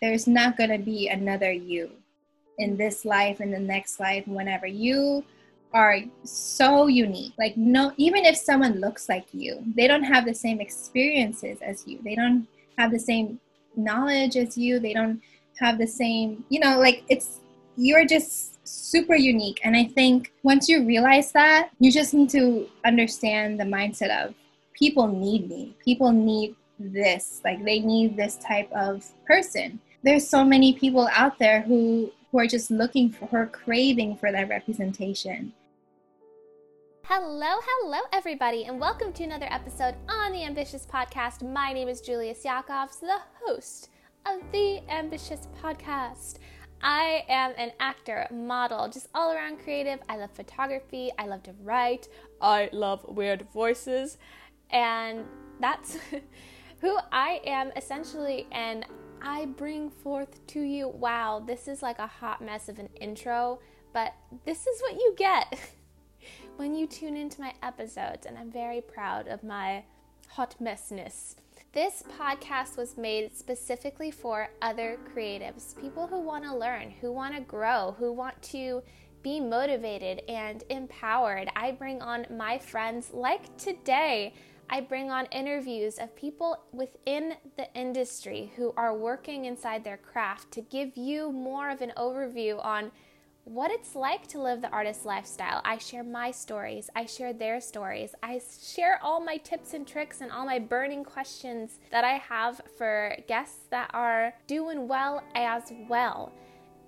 there's not going to be another you in this life, in the next life, whenever you are so unique. Like no even if someone looks like you, they don't have the same experiences as you. They don't have the same knowledge as you. They don't have the same, you know, like it's you're just super unique. And I think once you realize that, you just need to understand the mindset of people need me. People need this. Like they need this type of person. There's so many people out there who who are just looking for her craving for that representation. Hello, hello, everybody, and welcome to another episode on the Ambitious Podcast. My name is Julius Yakovs, the host of the Ambitious Podcast. I am an actor, model, just all around creative. I love photography, I love to write, I love weird voices, and that's who I am essentially. And I bring forth to you. Wow, this is like a hot mess of an intro, but this is what you get when you tune into my episodes, and I'm very proud of my hot messness. This podcast was made specifically for other creatives, people who want to learn, who want to grow, who want to be motivated and empowered. I bring on my friends like today. I bring on interviews of people within the industry who are working inside their craft to give you more of an overview on what it's like to live the artist lifestyle. I share my stories, I share their stories, I share all my tips and tricks and all my burning questions that I have for guests that are doing well as well.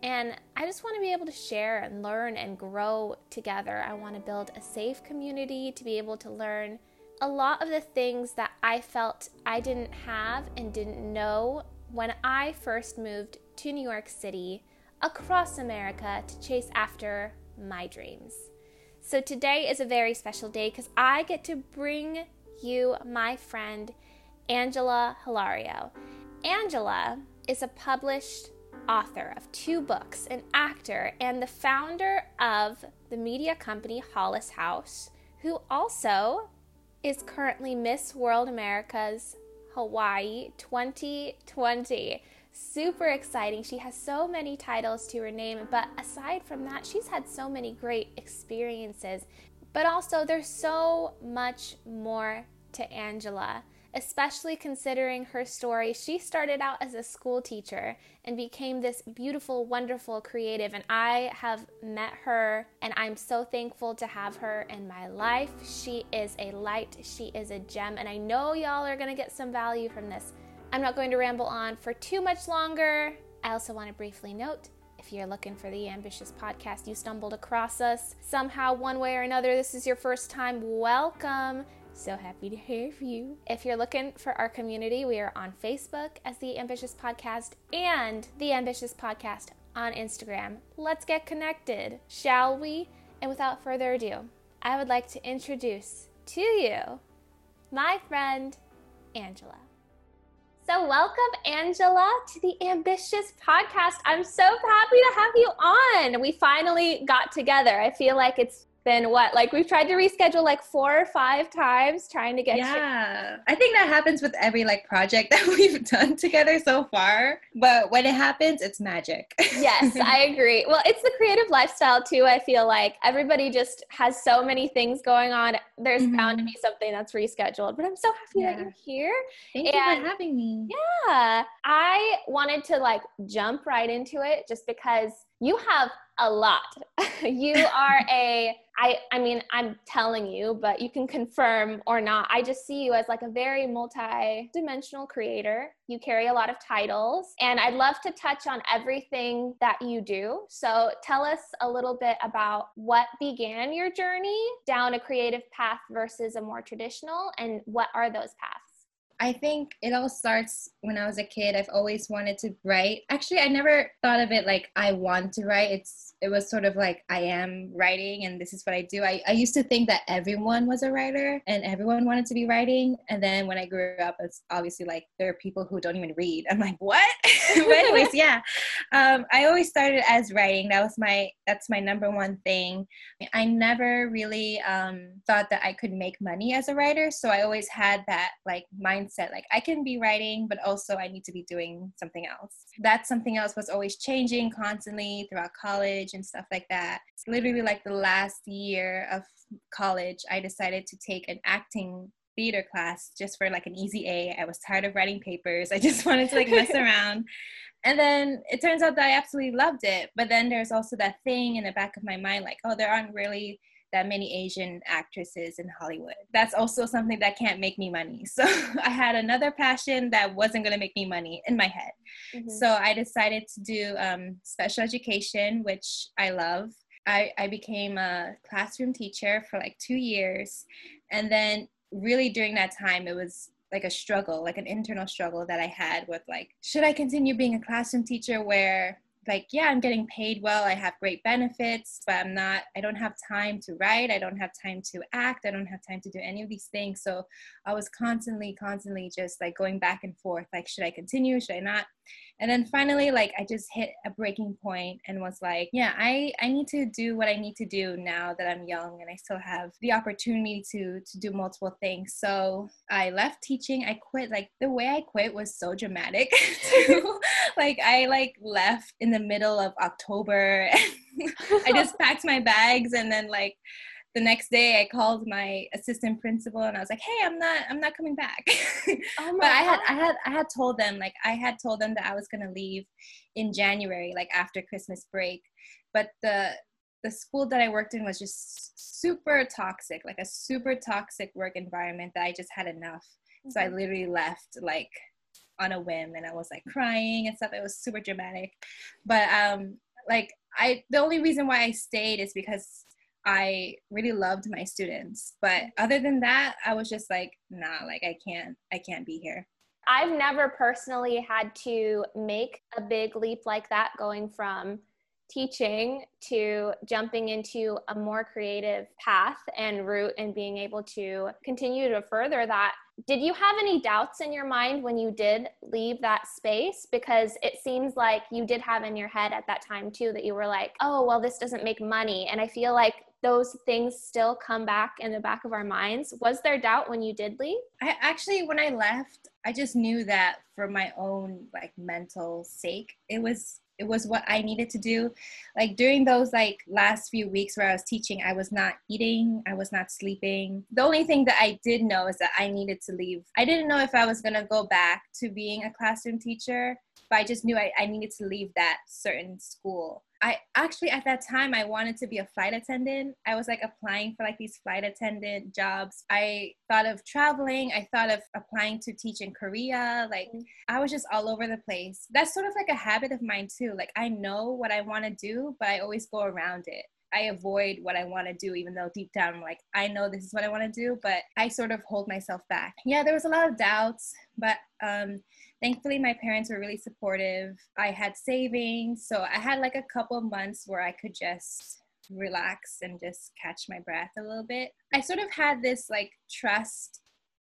And I just want to be able to share and learn and grow together. I want to build a safe community to be able to learn a lot of the things that I felt I didn't have and didn't know when I first moved to New York City across America to chase after my dreams. So today is a very special day because I get to bring you my friend Angela Hilario. Angela is a published author of two books, an actor, and the founder of the media company Hollis House, who also is currently Miss World America's Hawaii 2020 super exciting. She has so many titles to her name, but aside from that, she's had so many great experiences. But also, there's so much more to Angela, especially considering her story. She started out as a school teacher and became this beautiful, wonderful creative. And I have met her, and I'm so thankful to have her in my life. She is a light, she is a gem, and I know y'all are gonna get some value from this. I'm not going to ramble on for too much longer. I also want to briefly note if you're looking for the Ambitious Podcast, you stumbled across us somehow, one way or another, this is your first time, welcome. So happy to hear from you. If you're looking for our community, we are on Facebook as The Ambitious Podcast and The Ambitious Podcast on Instagram. Let's get connected, shall we? And without further ado, I would like to introduce to you my friend, Angela. So, welcome, Angela, to the Ambitious Podcast. I'm so happy to have you on. We finally got together. I feel like it's been what like we've tried to reschedule like four or five times trying to get yeah. You. i think that happens with every like project that we've done together so far but when it happens it's magic. Yes i agree. Well it's the creative lifestyle too i feel like. Everybody just has so many things going on. There's mm-hmm. bound to be something that's rescheduled but i'm so happy yeah. that you're here. Thank and you for having me. Yeah. I wanted to like jump right into it just because you have a lot. you are a I I mean I'm telling you, but you can confirm or not. I just see you as like a very multi-dimensional creator. You carry a lot of titles, and I'd love to touch on everything that you do. So tell us a little bit about what began your journey down a creative path versus a more traditional and what are those paths? I think it all starts when I was a kid. I've always wanted to write. Actually, I never thought of it like I want to write. It's it was sort of like I am writing and this is what I do. I, I used to think that everyone was a writer and everyone wanted to be writing. And then when I grew up, it's obviously like there are people who don't even read. I'm like, what? but anyways, yeah. um, I always started as writing. That was my that's my number one thing. I never really um, thought that I could make money as a writer, so I always had that like mindset, like I can be writing, but also I need to be doing something else. That something else was always changing constantly throughout college and stuff like that. It's literally like the last year of college, I decided to take an acting theater class just for like an easy A. I was tired of writing papers. I just wanted to like mess around. And then it turns out that I absolutely loved it. But then there's also that thing in the back of my mind like, oh, there aren't really that many Asian actresses in Hollywood. That's also something that can't make me money. So I had another passion that wasn't going to make me money in my head. Mm-hmm. So I decided to do um, special education, which I love. I, I became a classroom teacher for like two years. And then really during that time it was like a struggle like an internal struggle that i had with like should i continue being a classroom teacher where like yeah i'm getting paid well i have great benefits but i'm not i don't have time to write i don't have time to act i don't have time to do any of these things. So i was constantly constantly just like going back and forth like should i continue should i not and then finally like i just hit a breaking point and was like yeah i i need to do what i need to do now that i'm young and i still have the opportunity to to do multiple things. So i left teaching. I quit like the way i quit was so dramatic too. Like i like left in the middle of october i just packed my bags and then like the next day I called my assistant principal and I was like, "Hey, I'm not I'm not coming back." Oh but I had I had I had told them like I had told them that I was going to leave in January like after Christmas break. But the the school that I worked in was just super toxic, like a super toxic work environment that I just had enough. Mm-hmm. So I mm-hmm. literally left like on a whim and I was like crying and stuff. It was super dramatic. But um like I the only reason why I stayed is because I really loved my students. But other than that, I was just like, nah, like I can't, I can't be here. I've never personally had to make a big leap like that going from teaching to jumping into a more creative path and route and being able to continue to further that. Did you have any doubts in your mind when you did leave that space? Because it seems like you did have in your head at that time too that you were like, oh, well, this doesn't make money. And I feel like those things still come back in the back of our minds. Was there doubt when you did leave? I actually, when I left, I just knew that for my own like mental sake, it was it was what I needed to do. Like during those like last few weeks where I was teaching, I was not eating, I was not sleeping. The only thing that I did know is that I needed to leave. I didn't know if I was gonna go back to being a classroom teacher, but I just knew I, I needed to leave that certain school. I actually at that time I wanted to be a flight attendant. I was like applying for like these flight attendant jobs. I thought of traveling. I thought of applying to teach in Korea. Like mm-hmm. I was just all over the place. That's sort of like a habit of mine too. Like I know what I want to do, but I always go around it. I avoid what I want to do, even though deep down I'm like, I know this is what I want to do, but I sort of hold myself back. Yeah, there was a lot of doubts, but um, thankfully my parents were really supportive. I had savings, so I had like a couple months where I could just relax and just catch my breath a little bit. I sort of had this like trust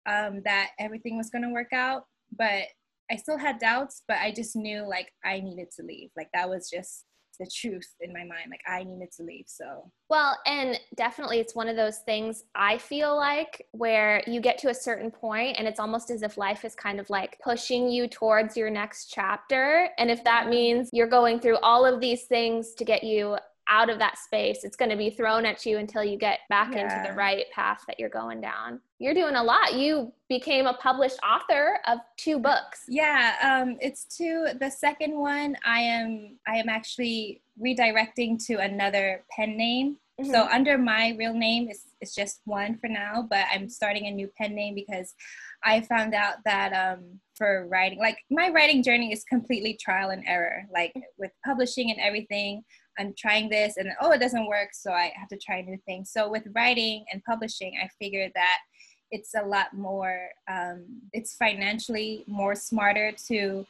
um, that everything was going to work out, but I still had doubts, but I just knew like I needed to leave. Like that was just the truth in my mind. Like I needed to leave. So, well, and definitely it's one of those things I feel like where you get to a certain point and it's almost as if life is kind of like pushing you towards your next chapter. And if that means you're going through all of these things to get you out of that space. It's going to be thrown at you until you get back yeah. into the right path that you're going down. You're doing a lot. You became a published author of two books. Yeah, um, it's two. The second one, I am I am actually redirecting to another pen name. Mm-hmm. So under my real name is it's just one for now, but I'm starting a new pen name because I found out that um, for writing, like my writing journey is completely trial and error. Like with publishing and everything, I'm trying this and oh, it doesn't work, so I have to try a new things. So with writing and publishing, I figured that it's a lot more, um, it's financially more smarter to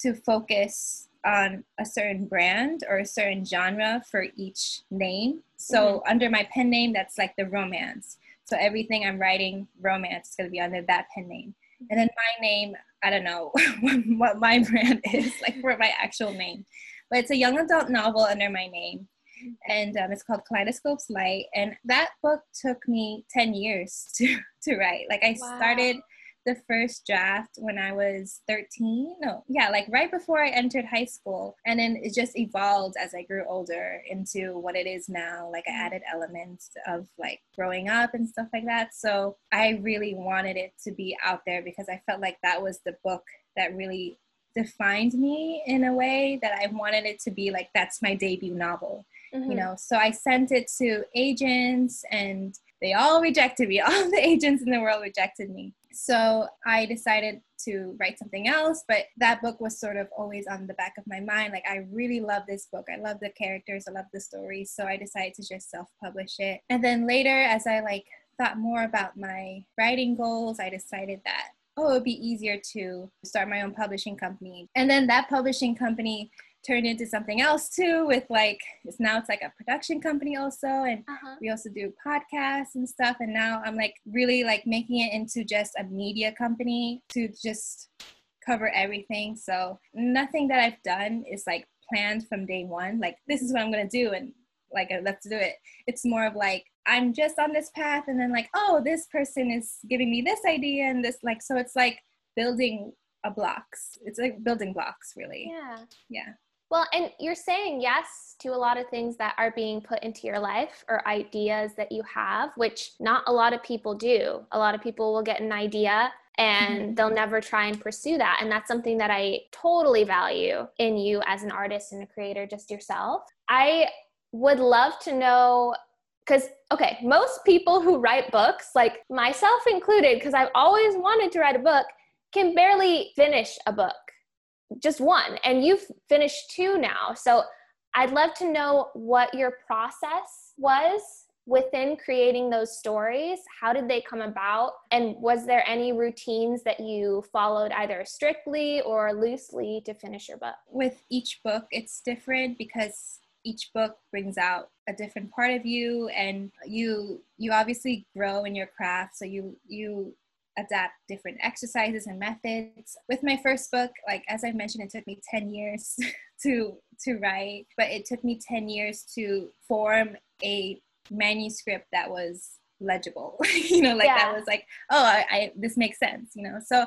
to focus on a certain brand or a certain genre for each name. So mm-hmm. under my pen name, that's like the romance. So everything I'm writing romance is going to be under that pen name. And then my name, I don't know what my brand is, like for my actual name but it's a young adult novel under my name and um, it's called Kaleidoscope's Light. And that book took me 10 years to, to write. Like I wow. started the first draft when I was 13. No, yeah, like right before I entered high school. And then it just evolved as I grew older into what it is now. Like I added elements of like growing up and stuff like that. So I really wanted it to be out there because I felt like that was the book that really defined me in a way that I wanted it to be like that's my debut novel. Mm-hmm. You know, so I sent it to agents and they all rejected me. All the agents in the world rejected me. So I decided to write something else, but that book was sort of always on the back of my mind. Like, I really love this book. I love the characters, I love the story. So I decided to just self publish it. And then later, as I like thought more about my writing goals, I decided that, oh, it would be easier to start my own publishing company. And then that publishing company turned into something else too with like it's now it's like a production company also. And uh-huh. we also do podcasts and stuff. And now i'm like really like making it into just a media company to just cover everything. So nothing that i've done is like planned from day one. Like this is what i'm going to do and like let's do it. It's more of like i'm just on this path and then like oh this person is giving me this idea and this like so it's like building a blocks it's like building blocks really yeah yeah well, and you're saying yes to a lot of things that are being put into your life or ideas that you have, which not a lot of people do. A lot of people will get an idea and mm-hmm. they'll never try and pursue that. And that's something that I totally value in you as an artist and a creator, just yourself. I would love to know because okay most people who write books like myself included because i've always wanted to write a book can barely finish a book. Just one and you've finished two now. So i'd love to know what your process was within creating those stories. How did they come about? And was there any routines that you followed either strictly or loosely to finish your book? With each book it's different because each book brings out a different part of you and you you obviously grow in your craft so you you adapt different exercises and methods. With my first book, like as I mentioned, it took me 10 years to to write, but it took me 10 years to form a manuscript that was legible. you know, like yeah. that was like, oh, I, I this makes sense, you know. So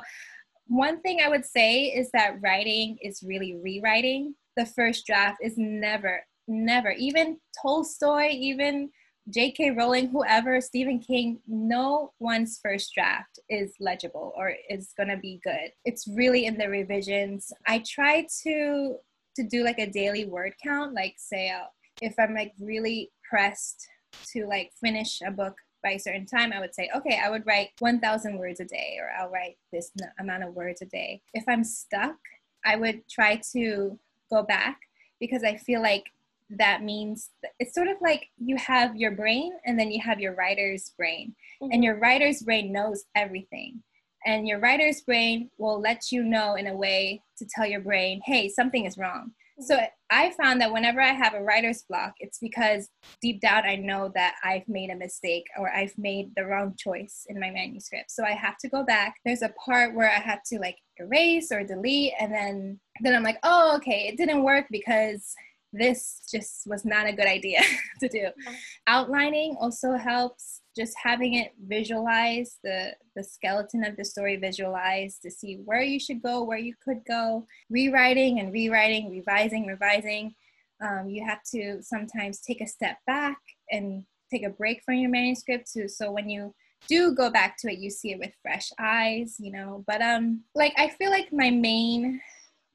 one thing I would say is that writing is really rewriting. The first draft is never, never, even Tolstoy, even J.K. Rowling, whoever, Stephen King, no one's first draft is legible or is going to be good. It's really in the revisions. I try to to do like a daily word count, like say uh, if I'm like really pressed to like finish a book by a certain time, I would say, okay, I would write 1,000 words a day, or I'll write this amount of words a day. If I'm stuck, I would try to go back because I feel like that means it's sort of like you have your brain and then you have your writer's brain. Mm-hmm. and your writer's brain knows everything. And your writer's brain will let you know in a way to tell your brain hey something is wrong. Mm-hmm. so i found that whenever i have a writer's block it's because deep down i know that i've made a mistake or i've made the wrong choice in my manuscript. So i have to go back. There's a part where i have to like erase or delete and then then i'm like oh okay it didn't work because this just was not a good idea to do. Outlining also helps just having it visualize the the skeleton of the story visualized to see where you should go where you could go. Rewriting and rewriting revising revising. Um, you have to sometimes take a step back and take a break from your manuscript to so when you do go back to it you see it with fresh eyes you know. But um like i feel like my main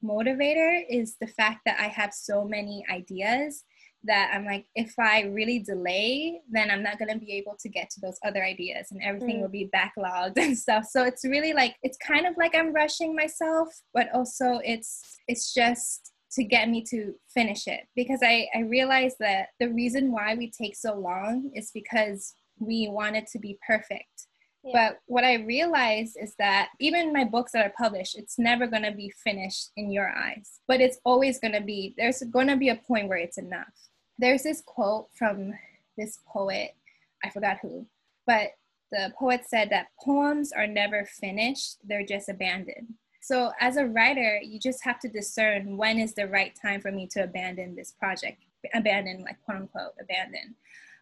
motivator is the fact that I have so many ideas that I'm like, if I really delay, then I'm not gonna be able to get to those other ideas and everything mm. will be backlogged and stuff. So it's really like it's kind of like I'm rushing myself, but also it's it's just to get me to finish it because I, I realized that the reason why we take so long is because we want it to be perfect but what I realize is that even my books that are published, it's never going to be finished in your eyes. But it's always going to be, there's going to be a point where it's enough. There's this quote from this poet, I forgot who, but the poet said that poems are never finished, they're just abandoned. So as a writer, you just have to discern when is the right time for me to abandon this project, abandon like quote unquote abandon.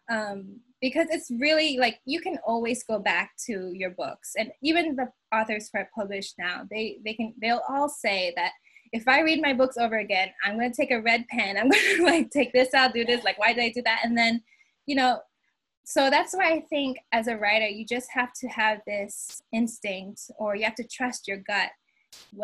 Um, because it's really like you can always go back to your books. And even the authors who are published now they they can they'll all say that if i read my books over again i'm going to take a red pen. I'm going to like take this out do this like why did i do that? And then you know so that's why I think as a writer, you just have to have this instinct or you have to trust your gut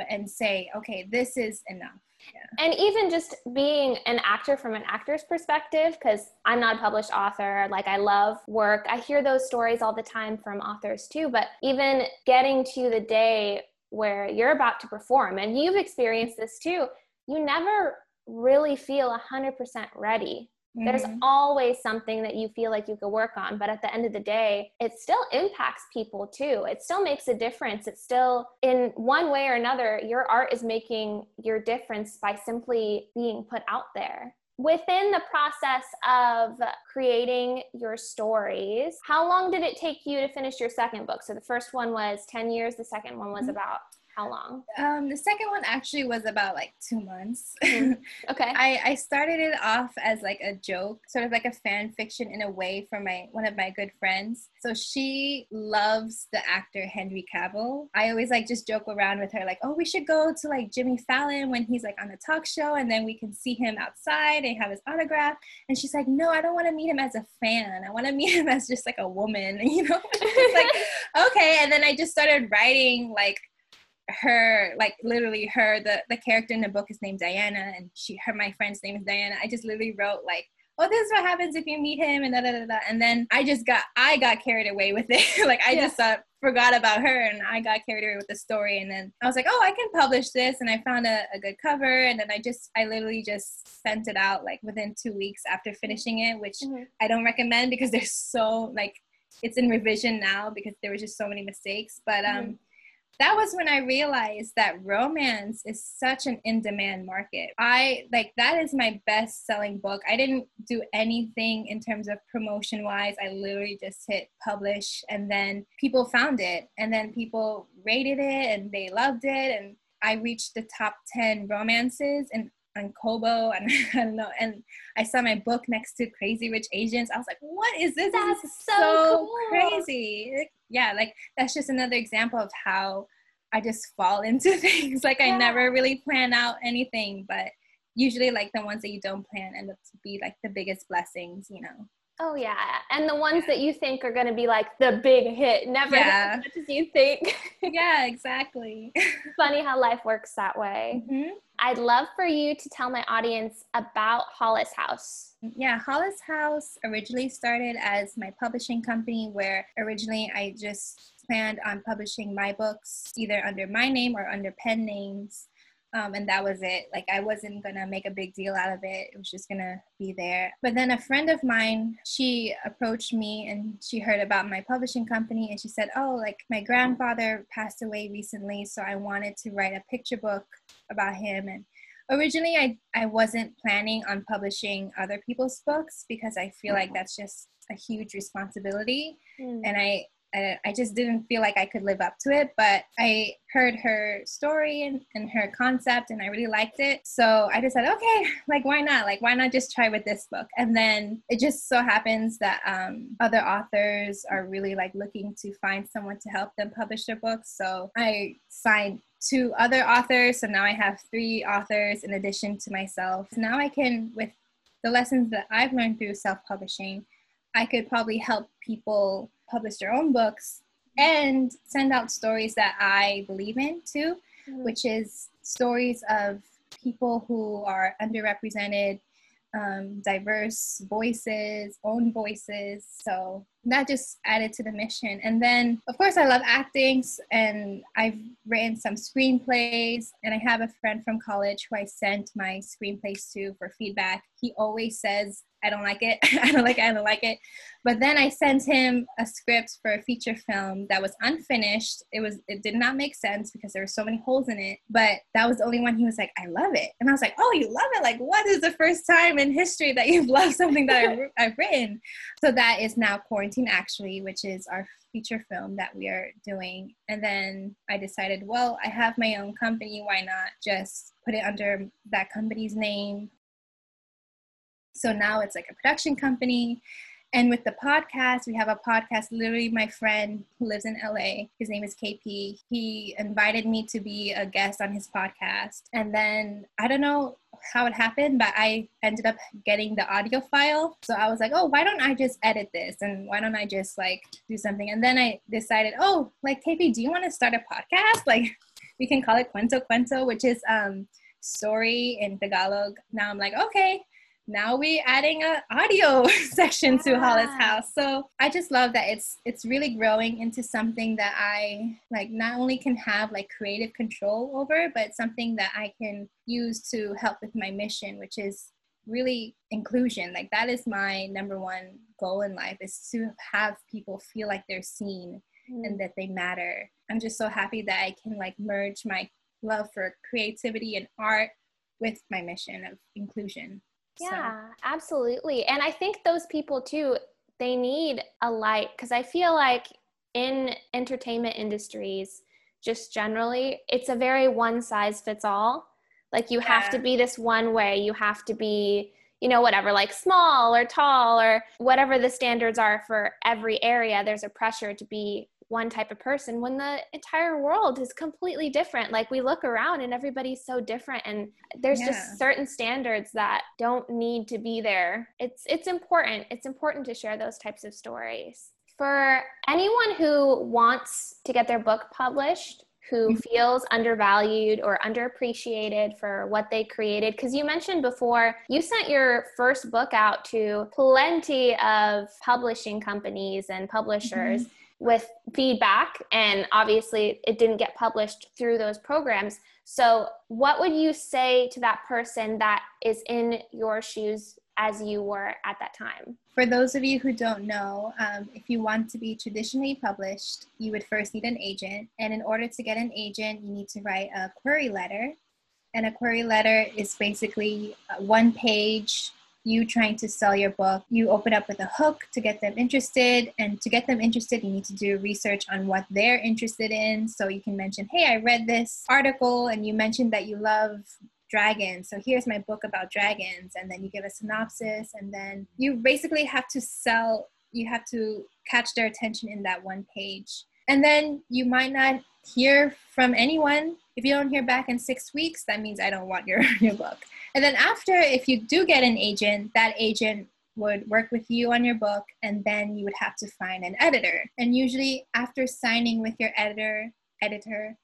and say, okay, this is enough. Yeah. And even just being an actor from an actor's perspective, because I'm not a published author, like I love work. I hear those stories all the time from authors too, but even getting to the day where you're about to perform, and you've experienced this too, you never really feel 100% ready Mm-hmm. There's always something that you feel like you could work on, but at the end of the day, it still impacts people too. It still makes a difference. It's still, in one way or another, your art is making your difference by simply being put out there within the process of creating your stories how long did it take you to finish your second book so the first one was 10 years the second one was mm-hmm. about how long? Um, the second one actually was about like two months. Mm-hmm. Okay. I, I started it off as like a joke, sort of like a fan fiction in a way for my one of my good friends. So she loves the actor Henry Cavill. I always like just joke around with her, like, oh, we should go to like Jimmy Fallon when he's like on a talk show, and then we can see him outside and have his autograph. And she's like, no, I don't want to meet him as a fan. I want to meet him as just like a woman, you know? like, okay. And then I just started writing like her like literally her the the character in the book is named Diana and she her my friend's name is Diana. I just literally wrote like oh this is what happens if you meet him and da da da da. And then I just got I got carried away with it. Like I just uh, forgot about her and I got carried away with the story. And then I was like oh I can publish this and I found a, a good cover. And then I just I literally just sent it out like within two weeks after finishing it which mm-hmm. I don't recommend because there's so like it's in revision now because there was just so many mistakes. But um mm-hmm that was when I realized that romance is such an in demand market. I like that is my best selling book. I didn't do anything in terms of promotion wise. I literally just hit publish and then people found it and then people rated it and they loved it and I reached the top 10 romances and on Kobo and I don't know. And I saw my book next to Crazy Rich Asians. I was like, what is this? That's this is so, so cool. crazy. Like, yeah, like that's just another example of how I just fall into things. like yeah. I never really plan out anything, but usually like the ones that you don't plan end up to be like the biggest blessings, you know. Oh yeah, and the ones that you think are going to be like the big hit never yeah. as much as you think. yeah, exactly. Funny how life works that way. Mm-hmm. I'd love for you to tell my audience about Hollis House. Yeah, Hollis House originally started as my publishing company, where originally I just planned on publishing my books either under my name or under pen names. Um, and that was it. Like I wasn't gonna make a big deal out of it. It was just gonna be there. But then a friend of mine, she approached me and she heard about my publishing company and she said, "Oh, like my grandfather passed away recently, so I wanted to write a picture book about him." And originally, I I wasn't planning on publishing other people's books because I feel like that's just a huge responsibility, mm. and I I, just didn't feel like I could live up to it. But I heard her story and, and her concept and I really liked it. So I said, okay, like why not? Like why not just try with this book? And then it just so happens that um, other authors are really like looking to find someone to help them publish their books. So I signed two other authors. So now I have three authors in addition to myself. Now I can, with the lessons that I've learned through self publishing, I could probably help people publish their own books and send out stories that I believe in too, mm-hmm. which is stories of people who are underrepresented, um, diverse voices, own voices. So that just added to the mission. And then, of course, I love acting, and I've written some screenplays. And I have a friend from college who I sent my screenplays to for feedback. He always says I don't like it. I don't like it. I don't like it. But then I sent him a script for a feature film that was unfinished. It was it did not make sense because there were so many holes in it. But that was the only one he was like, I love it. And I was like, Oh, you love it? Like, what is the first time in history that you've loved something that I've written? So that is now Quarantine Actually, which is our feature film that we are doing. And then I decided, well, I have my own company. Why not just put it under that company's name? So now it's like a production company. And with the podcast, we have a podcast. Literally, my friend who lives in LA, his name is KP, he invited me to be a guest on his podcast. And then I don't know how it happened, but I ended up getting the audio file. So I was like, oh, why don't I just edit this? And why don't I just like do something? And then I decided, oh, like, KP, do you want to start a podcast? Like, we can call it Cuento Cuento, which is um story in Tagalog. Now I'm like, okay, now we adding a audio section to Hollis House. So I just love that it's it's really growing into something that I like not only can have like creative control over, but something that I can use to help with my mission, which is really inclusion. Like that is my number one goal in life is to have people feel like they're seen mm. and that they matter. I'm just so happy that I can like merge my love for creativity and art with my mission of inclusion. Yeah, so. absolutely. And I think those people too, they need a light because I feel like in entertainment industries, just generally, it's a very one size fits all. Like you yeah. have to be this one way, you have to be, you know, whatever, like small or tall or whatever the standards are for every area. There's a pressure to be one type of person when the entire world is completely different. Like we look around and everybody's so different and there's yeah. just certain standards that don't need to be there. It's it's important. It's important to share those types of stories. For anyone who wants to get their book published who mm-hmm. feels undervalued or underappreciated for what they created because you mentioned before you sent your first book out to plenty of publishing companies and publishers. Mm-hmm with feedback and obviously it didn't get published through those programs. So what would you say to that person that is in your shoes as you were at that time? For those of you who don't know um, if you want to be traditionally published you would first need an agent. And in order to get an agent you need to write a query letter. And a query letter is basically one page you trying to sell your book, you open up with a hook to get them interested. And to get them interested, you need to do research on what they're interested in. So you can mention, hey, I read this article and you mentioned that you love dragons. So here's my book about dragons. And then you give a synopsis. And then you basically have to sell, you have to catch their attention in that one page. And then you might not hear from anyone. If you don't hear back in six weeks, that means I don't want your, your book. And then after, if you do get an agent, that agent would work with you on your book and then you would have to find an editor. And usually after signing with your editor, editor,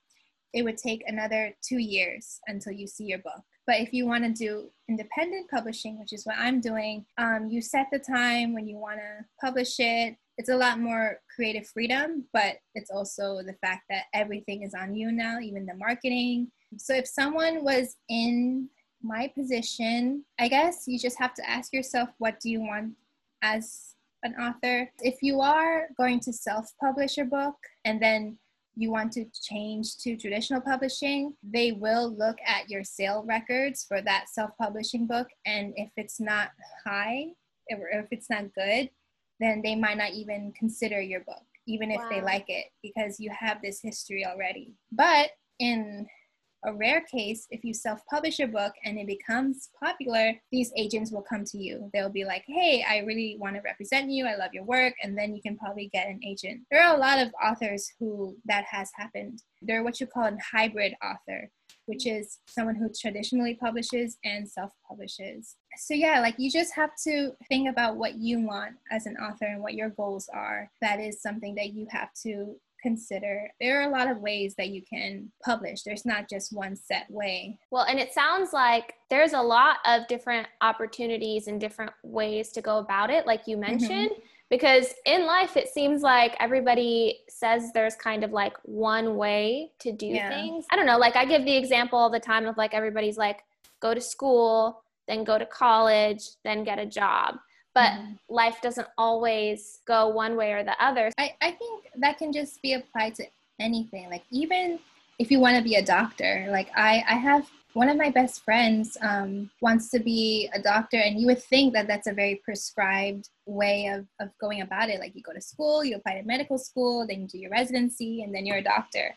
it would take another two years until you see your book. But if you want to do independent publishing, which is what I'm doing, um, you set the time when you want to publish it. It's a lot more creative freedom, but it's also the fact that everything is on you now, even the marketing. So if someone was in my position, I guess you just have to ask yourself what do you want as an author? If you are going to self publish a book and then you want to change to traditional publishing, they will look at your sale records for that self publishing book. And if it's not high, or if it's not good, then they might not even consider your book, even if wow. they like it, because you have this history already. But in a rare case, if you self publish a book and it becomes popular, these agents will come to you. They'll be like, hey, I really want to represent you. I love your work. And then you can probably get an agent. There are a lot of authors who that has happened. They're what you call a hybrid author, which is someone who traditionally publishes and self publishes. So, yeah, like you just have to think about what you want as an author and what your goals are. That is something that you have to consider. There are a lot of ways that you can publish. There's not just one set way. Well, and it sounds like there's a lot of different opportunities and different ways to go about it, like you mm-hmm. mentioned. Mm-hmm. Because in life, it seems like everybody says there's kind of like one way to do yeah. things. I don't know, like I give the example all the time of like everybody's like, go to school, then go to college, then get a job but mm-hmm. life doesn't always go one way or the other. I, I think that can just be applied to anything. Like even if you want to be a doctor, like I, I have one of my best friends um, wants to be a doctor, and you would think that that's a very prescribed way of, of going about it. Like you go to school, you apply to medical school, then you do your residency, and then you're a doctor.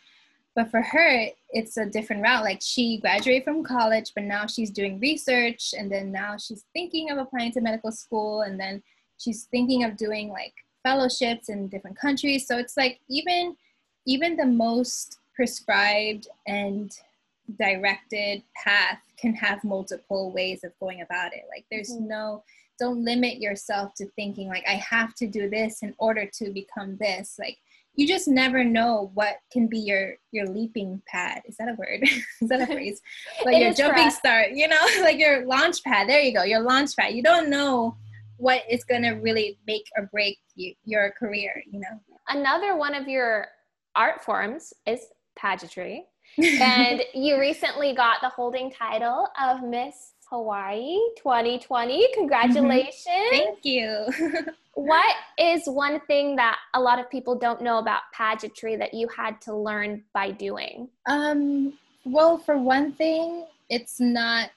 But for her, it's a different route. Like she graduated from college, but now she's doing research, and then now she's thinking of applying to medical school, and then she's thinking of doing like fellowships in different countries. So it's like even even the most prescribed and directed path can have multiple ways of going about it. Like there's mm-hmm. no don't limit yourself to thinking like I have to do this in order to become this. Like you just never know what can be your your leaping pad. Is that a word? is that a phrase? Like your jumping start, you know, like your launch pad. There you go, your launch pad. You don't know what is gonna really make or break you, your career, you know. Another one of your art forms is pageantry and you recently got the holding title of Miss Hawaii 2020. Mm-hmm. Congratulations. Thank you. What is one thing that a lot of people don't know about pageantry that you had to learn by doing? Um, well, for one thing, it's not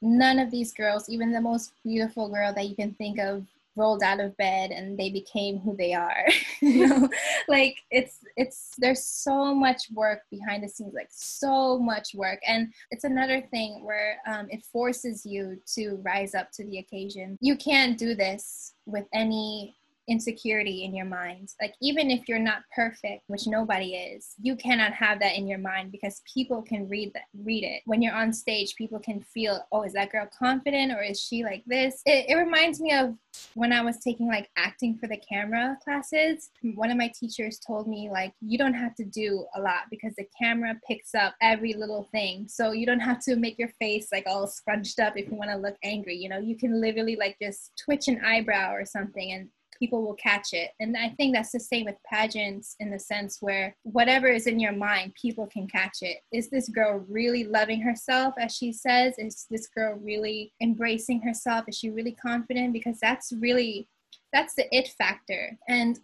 none of these girls, even the most beautiful girl that you can think of rolled out of bed and they became who they are. You know? Like it's it's there's so much work behind the scenes like so much work. And it's another thing where um, it forces you to rise up to the occasion. You can't do this with any insecurity in your mind. Like, even if you're not perfect, which nobody is, you cannot have that in your mind because people can read that, read it. When you're on stage, people can feel, oh, is that girl confident or is she like this? It, it reminds me of when I was taking like acting for the camera classes. One of my teachers told me, like, you don't have to do a lot because the camera picks up every little thing. So you don't have to make your face like all scrunched up if you want to look angry. You know, you can literally like just twitch an eyebrow or something and people will catch it. And I think that's the same with pageants in the sense where whatever is in your mind, people can catch it. Is this girl really loving herself, as she says? Is this girl really embracing herself? Is she really confident? Because that's really, that's the it factor. And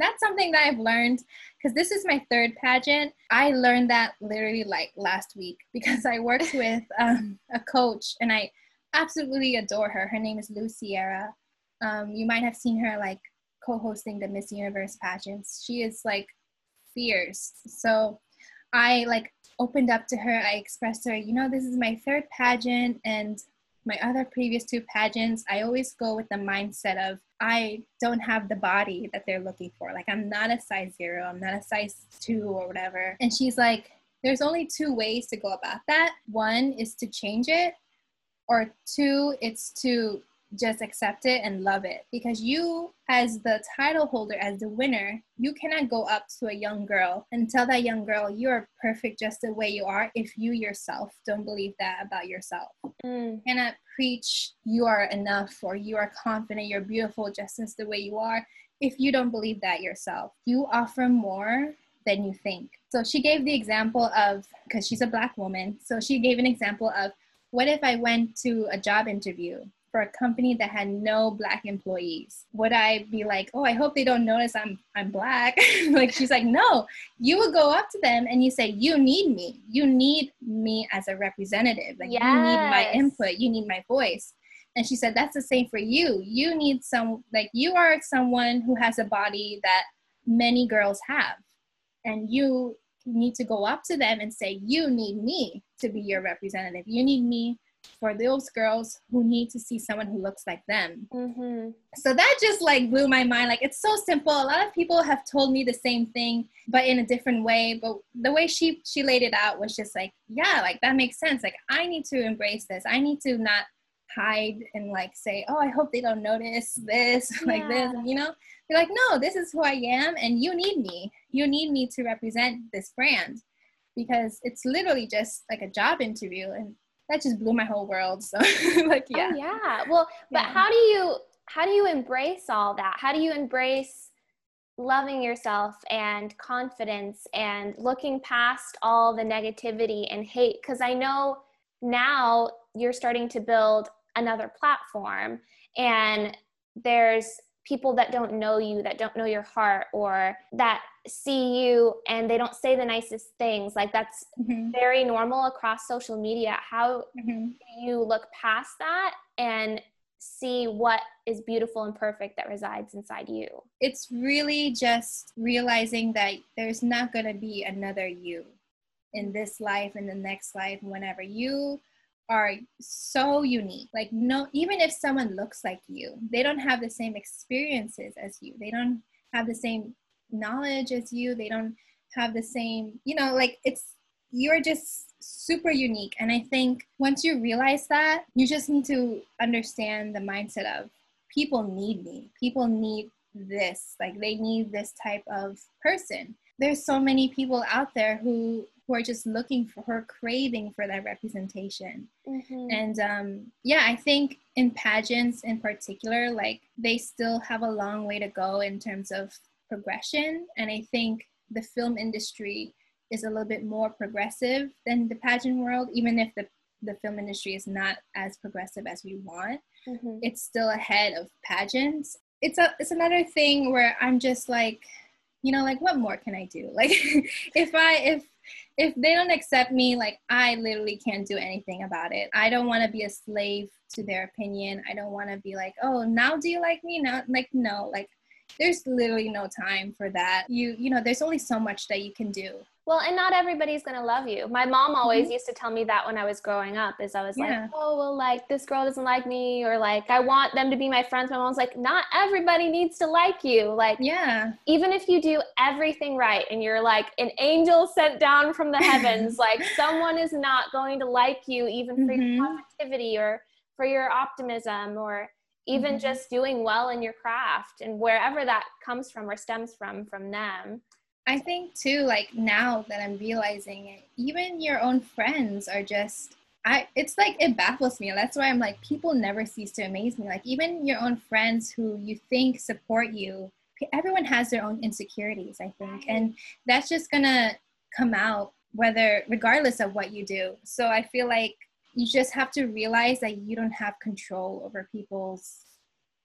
that's something that I've learned because this is my third pageant. I learned that literally like last week because I worked with um, a coach and I absolutely adore her. Her name is Lu Sierra. Um, you might have seen her like co-hosting the Miss Universe pageants. She is like fierce. So I like opened up to her. I expressed to her, you know, this is my third pageant and my other previous two pageants, I always go with the mindset of I don't have the body that they're looking for. Like I'm not a size zero, I'm not a size two or whatever. And she's like, there's only two ways to go about that. One is to change it, or two, it's to just accept it and love it. Because you as the title holder as the winner you cannot go up to a young girl and tell that young girl you're perfect just the way you are if you yourself don't believe that about yourself. Mm. you cannot preach you are enough or you are confident you're beautiful just as the way you are if you don't believe that yourself. You offer more than you think. So she gave the example of because she's a black woman so she gave an example of what if i went to a job interview for a company that had no black employees. Would i be like oh i hope they don't notice i'm i'm black. Like she's like no you would go up to them and you say you need me. You need me as a representative. Like yes. you need my input. You need my voice and she said that's the same for you. You need some like you are someone who has a body that many girls have. And you need to go up to them and say you need me to be your representative. You need me for those girls who need to see someone who looks like them. Mm-hmm. So that just like blew my mind. Like it's so simple. A lot of people have told me the same thing, but in a different way. But the way she she laid it out was just like, yeah, like that makes sense. Like I need to embrace this. I need to not hide and like say, oh, I hope they don't notice this, yeah. like this. You know, they're like, no, this is who I am, and you need me. You need me to represent this brand because it's literally just like a job interview and that just blew my whole world. So like oh, yeah. Oh, yeah. Well, but yeah. how do you how do you embrace all that? How do you embrace loving yourself and confidence and looking past all the negativity and hate because I know now you're starting to build another platform and there's people that don't know you, that don't know your heart, or that see you and they don't say the nicest things. Like that's mm-hmm. very normal across social media. How mm-hmm. do you look past that and see what is beautiful and perfect that resides inside you? It's really just realizing that there's not going to be another you in this life, in the next life, whenever you are so unique. Like no even if someone looks like you, they don't have the same experiences as you. They don't have the same knowledge as you. They don't have the same, you know, like it's you're just super unique. And I think once you realize that, you just need to understand the mindset of people need me. People need this. Like they need this type of person. There's so many people out there who who are just looking for her craving for that representation. Mm-hmm. and um, yeah i think in pageants in particular like they still have a long way to go in terms of progression. And i think the film industry is a little bit more progressive than the pageant world even if the the film industry is not as progressive as we want. Mm-hmm. it's still ahead of pageants. It's a it's another thing where i'm just like you know like what more can i do? Like if i if if they don't accept me, like I literally can't do anything about it. I don't want to be a slave to their opinion. I don't want to be like, oh, now do you like me? Now, like, no, like there's literally no time for that. You, you know, there's only so much that you can do. Well, and not everybody's going to love you. My mom always mm-hmm. used to tell me that when I was growing up is I was yeah. like, "Oh, well like this girl doesn't like me or like I want them to be my friends." My mom's like, "Not everybody needs to like you." Like Yeah. Even if you do everything right and you're like an angel sent down from the heavens, like someone is not going to like you even for mm-hmm. your positivity or for your optimism or even mm-hmm. just doing well in your craft and wherever that comes from or stems from from them I think too, like now that I'm realizing it, even your own friends are just I it's like it baffles me. That's why I'm like people never cease to amaze me. Like even your own friends who you think support you, everyone has their own insecurities, I think. And that's just gonna come out whether regardless of what you do. So I feel like you just have to realize that you don't have control over people's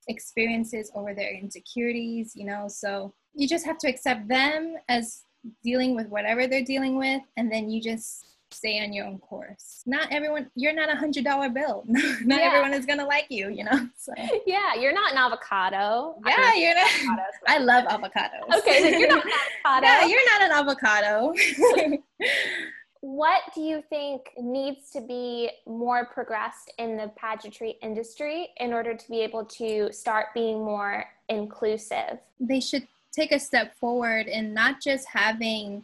experiences over their insecurities, you know. So you just have to accept them as dealing with whatever they're dealing with and then you just stay on your own course. Not everyone you're not a hundred dollar bill. Not yeah. everyone is gonna like you you know so. Yeah you're not an avocado. Yeah you're not. i love avocados. Okay you're not an avocado. Yeah you're not an avocado. What do you think needs to be more progressed in the pageantry industry in order to be able to start being more inclusive? They should take a step forward in not just having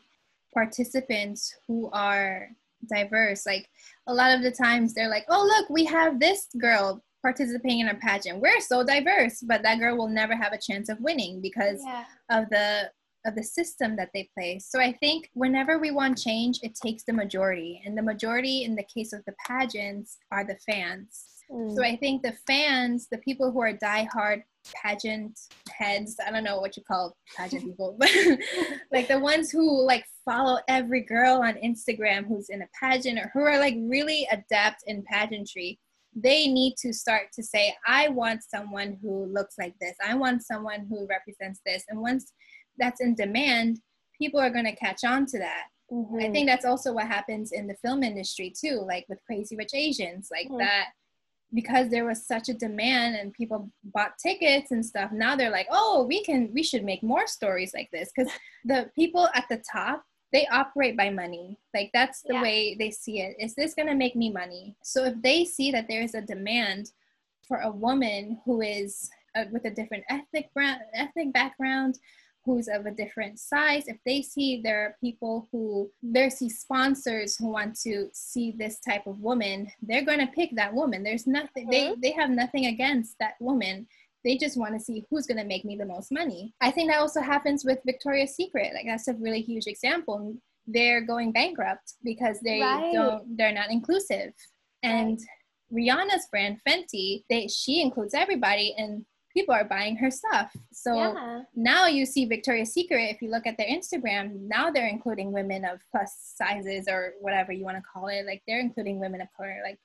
participants who are diverse. Like a lot of the times they're like, oh, look, we have this girl participating in a pageant. We're so diverse, but that girl will never have a chance of winning because yeah. of the of the system that they place. So I think whenever we want change, it takes the majority. And the majority in the case of the pageants are the fans. Mm. So I think the fans, the people who are diehard pageant heads i don't know what you call pageant people but like the ones who like follow every girl on instagram who's in a pageant or who are like really adept in pageantry they need to start to say i want someone who looks like this i want someone who represents this and once that's in demand people are going to catch on to that mm-hmm. i think that's also what happens in the film industry too like with crazy rich asians like mm-hmm. that because there was such a demand and people bought tickets and stuff now they're like oh we can we should make more stories like this. Because the people at the top they operate by money. Like that's the yeah. way they see it. Is this going to make me money? So if they see that there is a demand for a woman who is uh, with a different ethnic ethnic background who's of a different size, if they see there are people who they see sponsors who want to see this type of woman, they're going to pick that woman. There's nothing mm-hmm. they they have nothing against that woman. They just want to see who's going to make me the most money. I think that also happens with Victoria's Secret. Like that's a really huge example. They're going bankrupt because they right. don't they're not inclusive. And right. Rihanna's brand Fenty, they she includes everybody and people are buying her stuff. So yeah. now you see Victoria's Secret, if you look at their Instagram, now they're including women of plus sizes or whatever you want to call it. Like they're including women of color. Like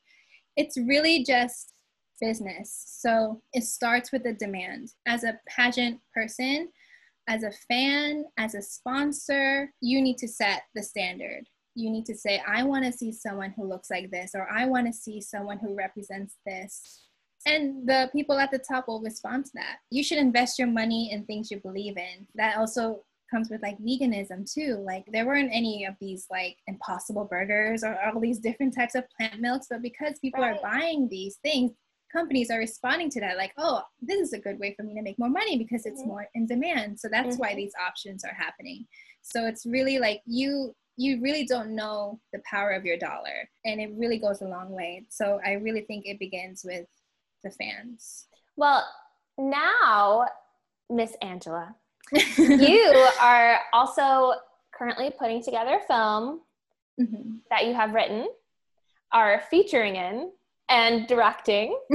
it's really just business. So it starts with the demand. As a pageant person, as a fan, as a sponsor, you need to set the standard. You need to say, I want to see someone who looks like this, or I want to see someone who represents this. And the people at the top will respond to that. You should invest your money in things you believe in. That also comes with like veganism too. Like there weren't any of these like impossible burgers or all these different types of plant milks, but because people right. are buying these things, companies are responding to that like, oh, this is a good way for me to make more money because it's mm-hmm. more in demand. So that's mm-hmm. why these options are happening. So it's really like you you really don't know the power of your dollar and it really goes a long way. So I really think it begins with the fans. Well, now Miss Angela, you are also currently putting together a film mm-hmm. that you have written, are featuring in, and directing.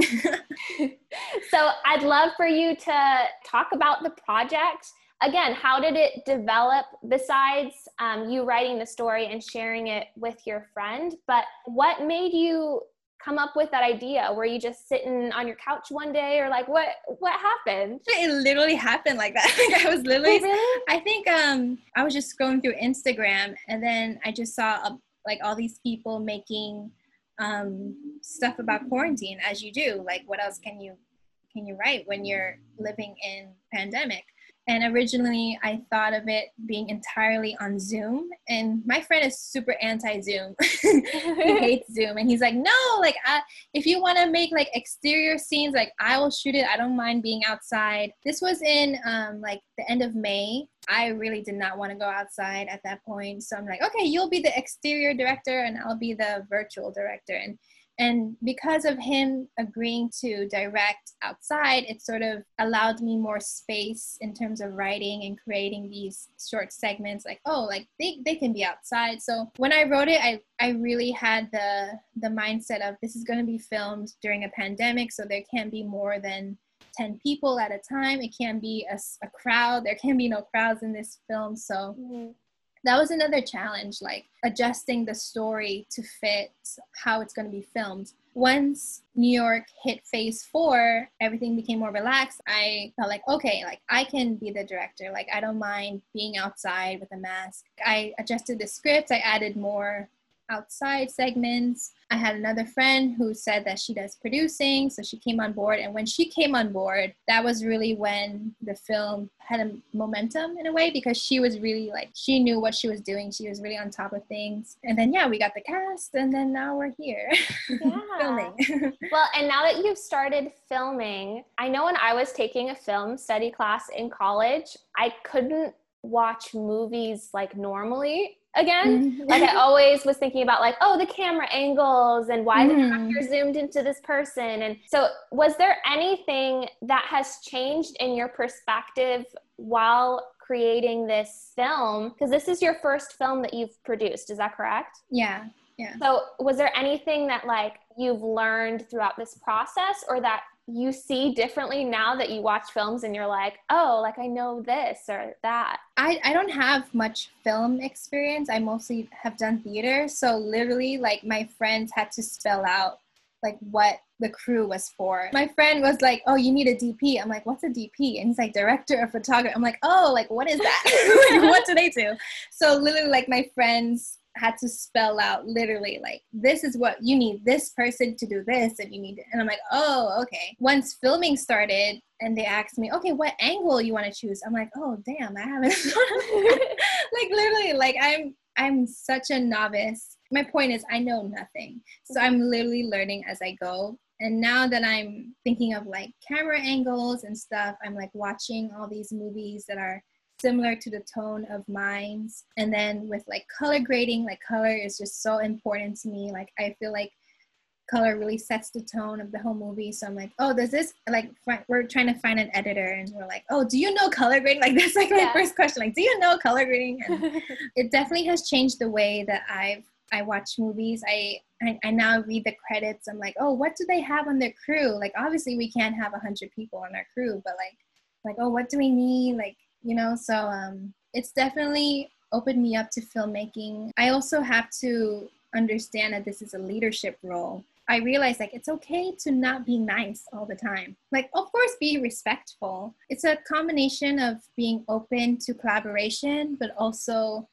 so I'd love for you to talk about the project. Again, how did it develop besides um, you writing the story and sharing it with your friend? But what made you come up with that idea? Were you just sitting on your couch one day or like what what happened? It literally happened like that. I was literally really? I think um I was just scrolling through Instagram and then I just saw a, uh, like all these people making um stuff about quarantine as you do. Like what else can you can you write when you're living in pandemic? And originally, I thought of it being entirely on Zoom. And my friend is super anti Zoom. he hates Zoom. And he's like, no, like, I, if you want to make like exterior scenes, like, I will shoot it. I don't mind being outside. This was in um, like the end of May. I really did not want to go outside at that point. So I'm like, okay, you'll be the exterior director and I'll be the virtual director. And and because of him agreeing to direct outside, it sort of allowed me more space in terms of writing and creating these short segments like, oh, like they, they can be outside. So when I wrote it, I, I really had the the mindset of this is gonna be filmed during a pandemic, so there can't be more than 10 people at a time. It can be a, a crowd. There can be no crowds in this film. So mm-hmm that was another challenge like adjusting the story to fit how it's going to be filmed. Once new york hit phase four everything became more relaxed. I felt like okay like i can be the director. Like i don't mind being outside with a mask. I adjusted the script. I added more outside segments. I had another friend who said that she does producing, so she came on board. And when she came on board, that was really when the film had a momentum in a way because she was really like, she knew what she was doing. She was really on top of things. And then, yeah, we got the cast, and then now we're here yeah. filming. well, and now that you've started filming, I know when I was taking a film study class in college, I couldn't watch movies like normally again. Mm-hmm. like I always was thinking about like, oh, the camera angles and why mm-hmm. the actor zoomed into this person. And so was there anything that has changed in your perspective while creating this film? Because this is your first film that you've produced, is that correct? Yeah. Yeah. So was there anything that like you've learned throughout this process or that you see differently now that you watch films and you're like, oh, like I know this or that? I, I don't have much film experience. I mostly have done theater. So literally like my friends had to spell out like what the crew was for. My friend was like, "Oh, you need a DP." I'm like, "What's a DP?" And he's like, "Director of photography." I'm like, "Oh, like what is that? what do they do?" So literally, like my friends had to spell out literally like this is what you need this person to do this and you need it. and i'm like oh okay. Once filming started and they asked me okay what angle you want to choose? I'm like oh damn i haven't like literally like i'm i'm such a novice. My point is i know nothing. So i'm literally learning as i go. And now that i'm thinking of like camera angles and stuff i'm like watching all these movies that are similar to the tone of minds. And then with like color grading, like color is just so important to me. Like I feel like color really sets the tone of the whole movie. So I'm like, oh, does this like we're trying to find an editor, and we're like, oh, do you know color grading? Like that's like yeah. my first question. Like, do you know color grading? And it definitely has changed the way that I've I watch movies. I, I, I now read the credits. I'm like, oh, what do they have on their crew? Like obviously we can't have a hundred people on our crew, but like like oh, what do we need? Like you know so um, it's definitely opened me up to filmmaking i also have to understand that this is a leadership role I realized like it's okay to not be nice all the time. Like, of course, be respectful. It's a combination of being open to collaboration, but also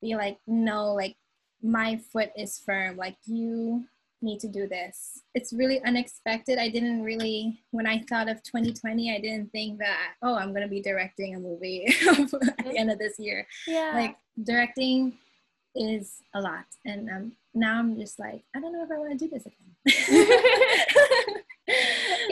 be like, no, like my foot is firm. Like, you need to do this. It's really unexpected. I didn't really, when I thought of 2020, I didn't think that, oh, I'm going to be directing a movie at the end of this year. Yeah. Like, directing is a lot. And um, now I'm just like, I don't know if I want to do this again.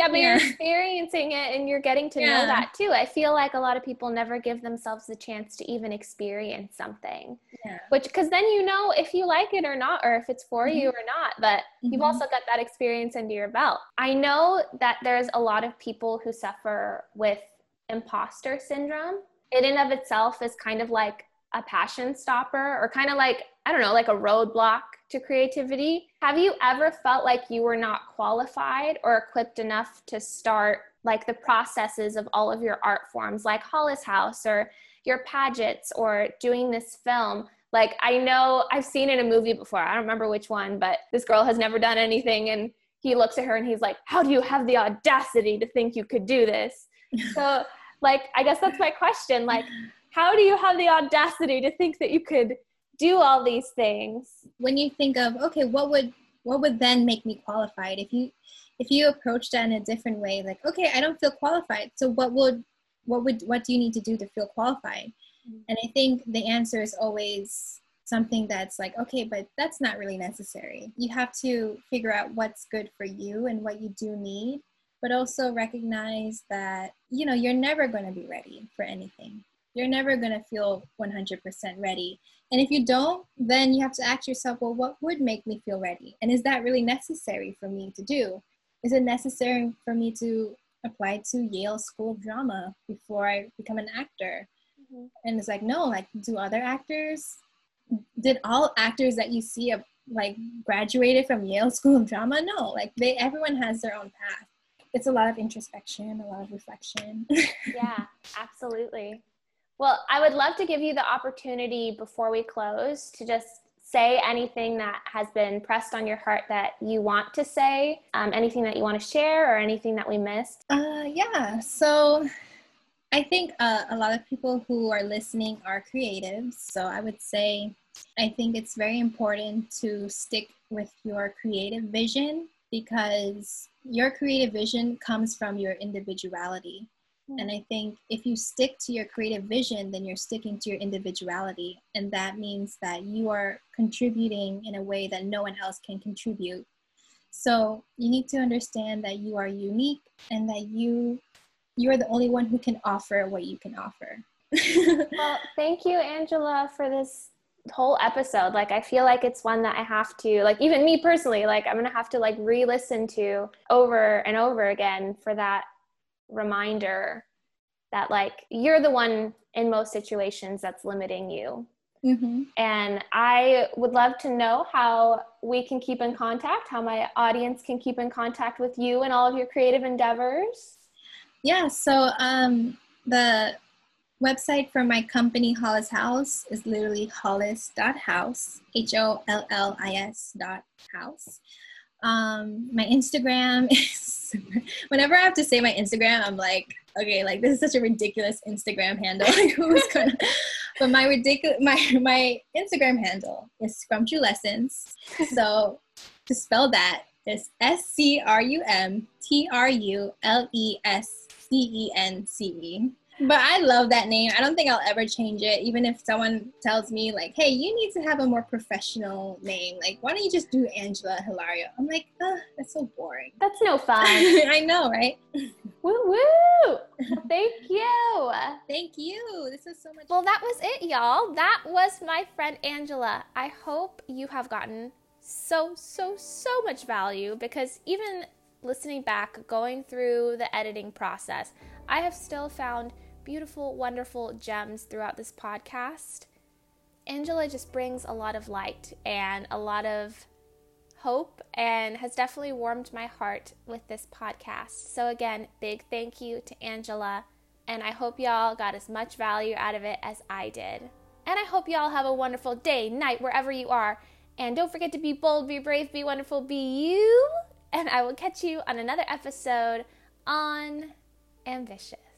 yeah, but yeah. you're experiencing it and you're getting to yeah. know that too. I feel like a lot of people never give themselves the chance to even experience something. Yeah. Which, because then you know if you like it or not, or if it's for mm-hmm. you or not, but mm-hmm. you've also got that experience under your belt. I know that there's a lot of people who suffer with imposter syndrome. It in of itself is kind of like a passion stopper or kind of like, I don't know, like a roadblock to creativity. Have you ever felt like you were not qualified or equipped enough to start like the processes of all of your art forms, like Hollis House or your pageants or doing this film? Like, I know I've seen it in a movie before. I don't remember which one, but this girl has never done anything. And he looks at her and he's like, How do you have the audacity to think you could do this? so, like, I guess that's my question. Like, how do you have the audacity to think that you could do all these things. When you think of okay what would what would then make me qualified? If you if you approach that in a different way like okay i don't feel qualified. So what would what would what do you need to do to feel qualified? Mm-hmm. and i think the answer is always something that's like okay but that's not really necessary. You have to figure out what's good for you and what you do need but also recognize that you know you're never going to be ready for anything you're never going to feel 100% ready. And if you don't, then you have to ask yourself, well, what would make me feel ready? And is that really necessary for me to do? Is it necessary for me to apply to Yale School of Drama before I become an actor? Mm-hmm. And it's like, no, like, do other actors, did all actors that you see have, like graduated from Yale School of Drama? No, like they everyone has their own path. It's a lot of introspection, a lot of reflection. yeah, absolutely. Well, I would love to give you the opportunity before we close to just say anything that has been pressed on your heart that you want to say, um, anything that you want to share, or anything that we missed. Uh, yeah. So I think uh, a lot of people who are listening are creatives. So I would say I think it's very important to stick with your creative vision because your creative vision comes from your individuality. And I think if you stick to your creative vision, then you're sticking to your individuality. And that means that you are contributing in a way that no one else can contribute. So you need to understand that you are unique and that you you're the only one who can offer what you can offer. well, thank you, Angela, for this whole episode. Like I feel like it's one that I have to like even me personally, like I'm gonna have to like re-listen to over and over again for that reminder that like you're the one in most situations that's limiting you. Mm-hmm. and i would love to know how we can keep in contact how my audience can keep in contact with you and all of your creative endeavors. Yeah so um, the website for my company hollis house is literally hollis.house h-o-l-l-i-s dot house um, my Instagram is whenever I have to say my Instagram, I'm like, okay, like this is such a ridiculous Instagram handle. Like who's gonna but my ridiculous my my Instagram handle is Scrumtrulescence. So to spell that is S C R U M T R U L E S C E N C E. But I love that name. I don't think I'll ever change it, even if someone tells me like, "Hey, you need to have a more professional name. Like, why don't you just do Angela Hilario?" I'm like, "Ah, that's so boring." That's no fun. I know, right? Woo woo! Thank you. Thank you. This is so much. Well, that was it, y'all. That was my friend Angela. I hope you have gotten so so so much value because even listening back, going through the editing process, I have still found beautiful, wonderful gems throughout this podcast. Angela just brings a lot of light and a lot of hope and has definitely warmed my heart with this podcast. So, again, big thank you to Angela, and I hope y'all got as much value out of it as I did. And I hope y'all have a wonderful day, night, wherever you are. And don't forget to be bold, be brave, be wonderful, be you. And I will catch you on another episode on Ambitious.